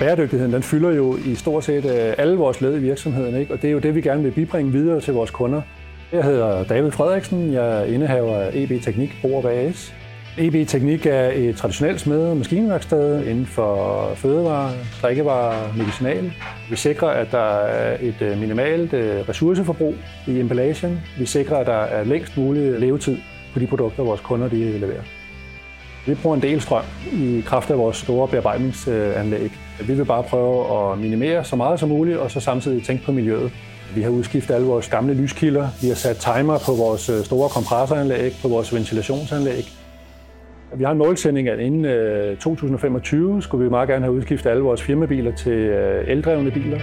bæredygtigheden den fylder jo i stort set øh, alle vores led i virksomheden, ikke? og det er jo det, vi gerne vil bibringe videre til vores kunder. Jeg hedder David Frederiksen, jeg er indehaver af EB Teknik Bruger AS. EB Teknik er et traditionelt smed- og maskinværksted inden for fødevarer, drikkevarer, medicinal. Vi sikrer, at der er et øh, minimalt øh, ressourceforbrug i emballagen. Vi sikrer, at der er længst mulig levetid på de produkter, vores kunder de leverer. Vi bruger en del strøm i kraft af vores store bearbejdningsanlæg. Vi vil bare prøve at minimere så meget som muligt, og så samtidig tænke på miljøet. Vi har udskiftet alle vores gamle lyskilder. Vi har sat timer på vores øh, store kompressoranlæg, på vores ventilationsanlæg. Vi har en målsætning, at inden øh, 2025 skulle vi meget gerne have udskiftet alle vores firmabiler til øh, eldrevne biler.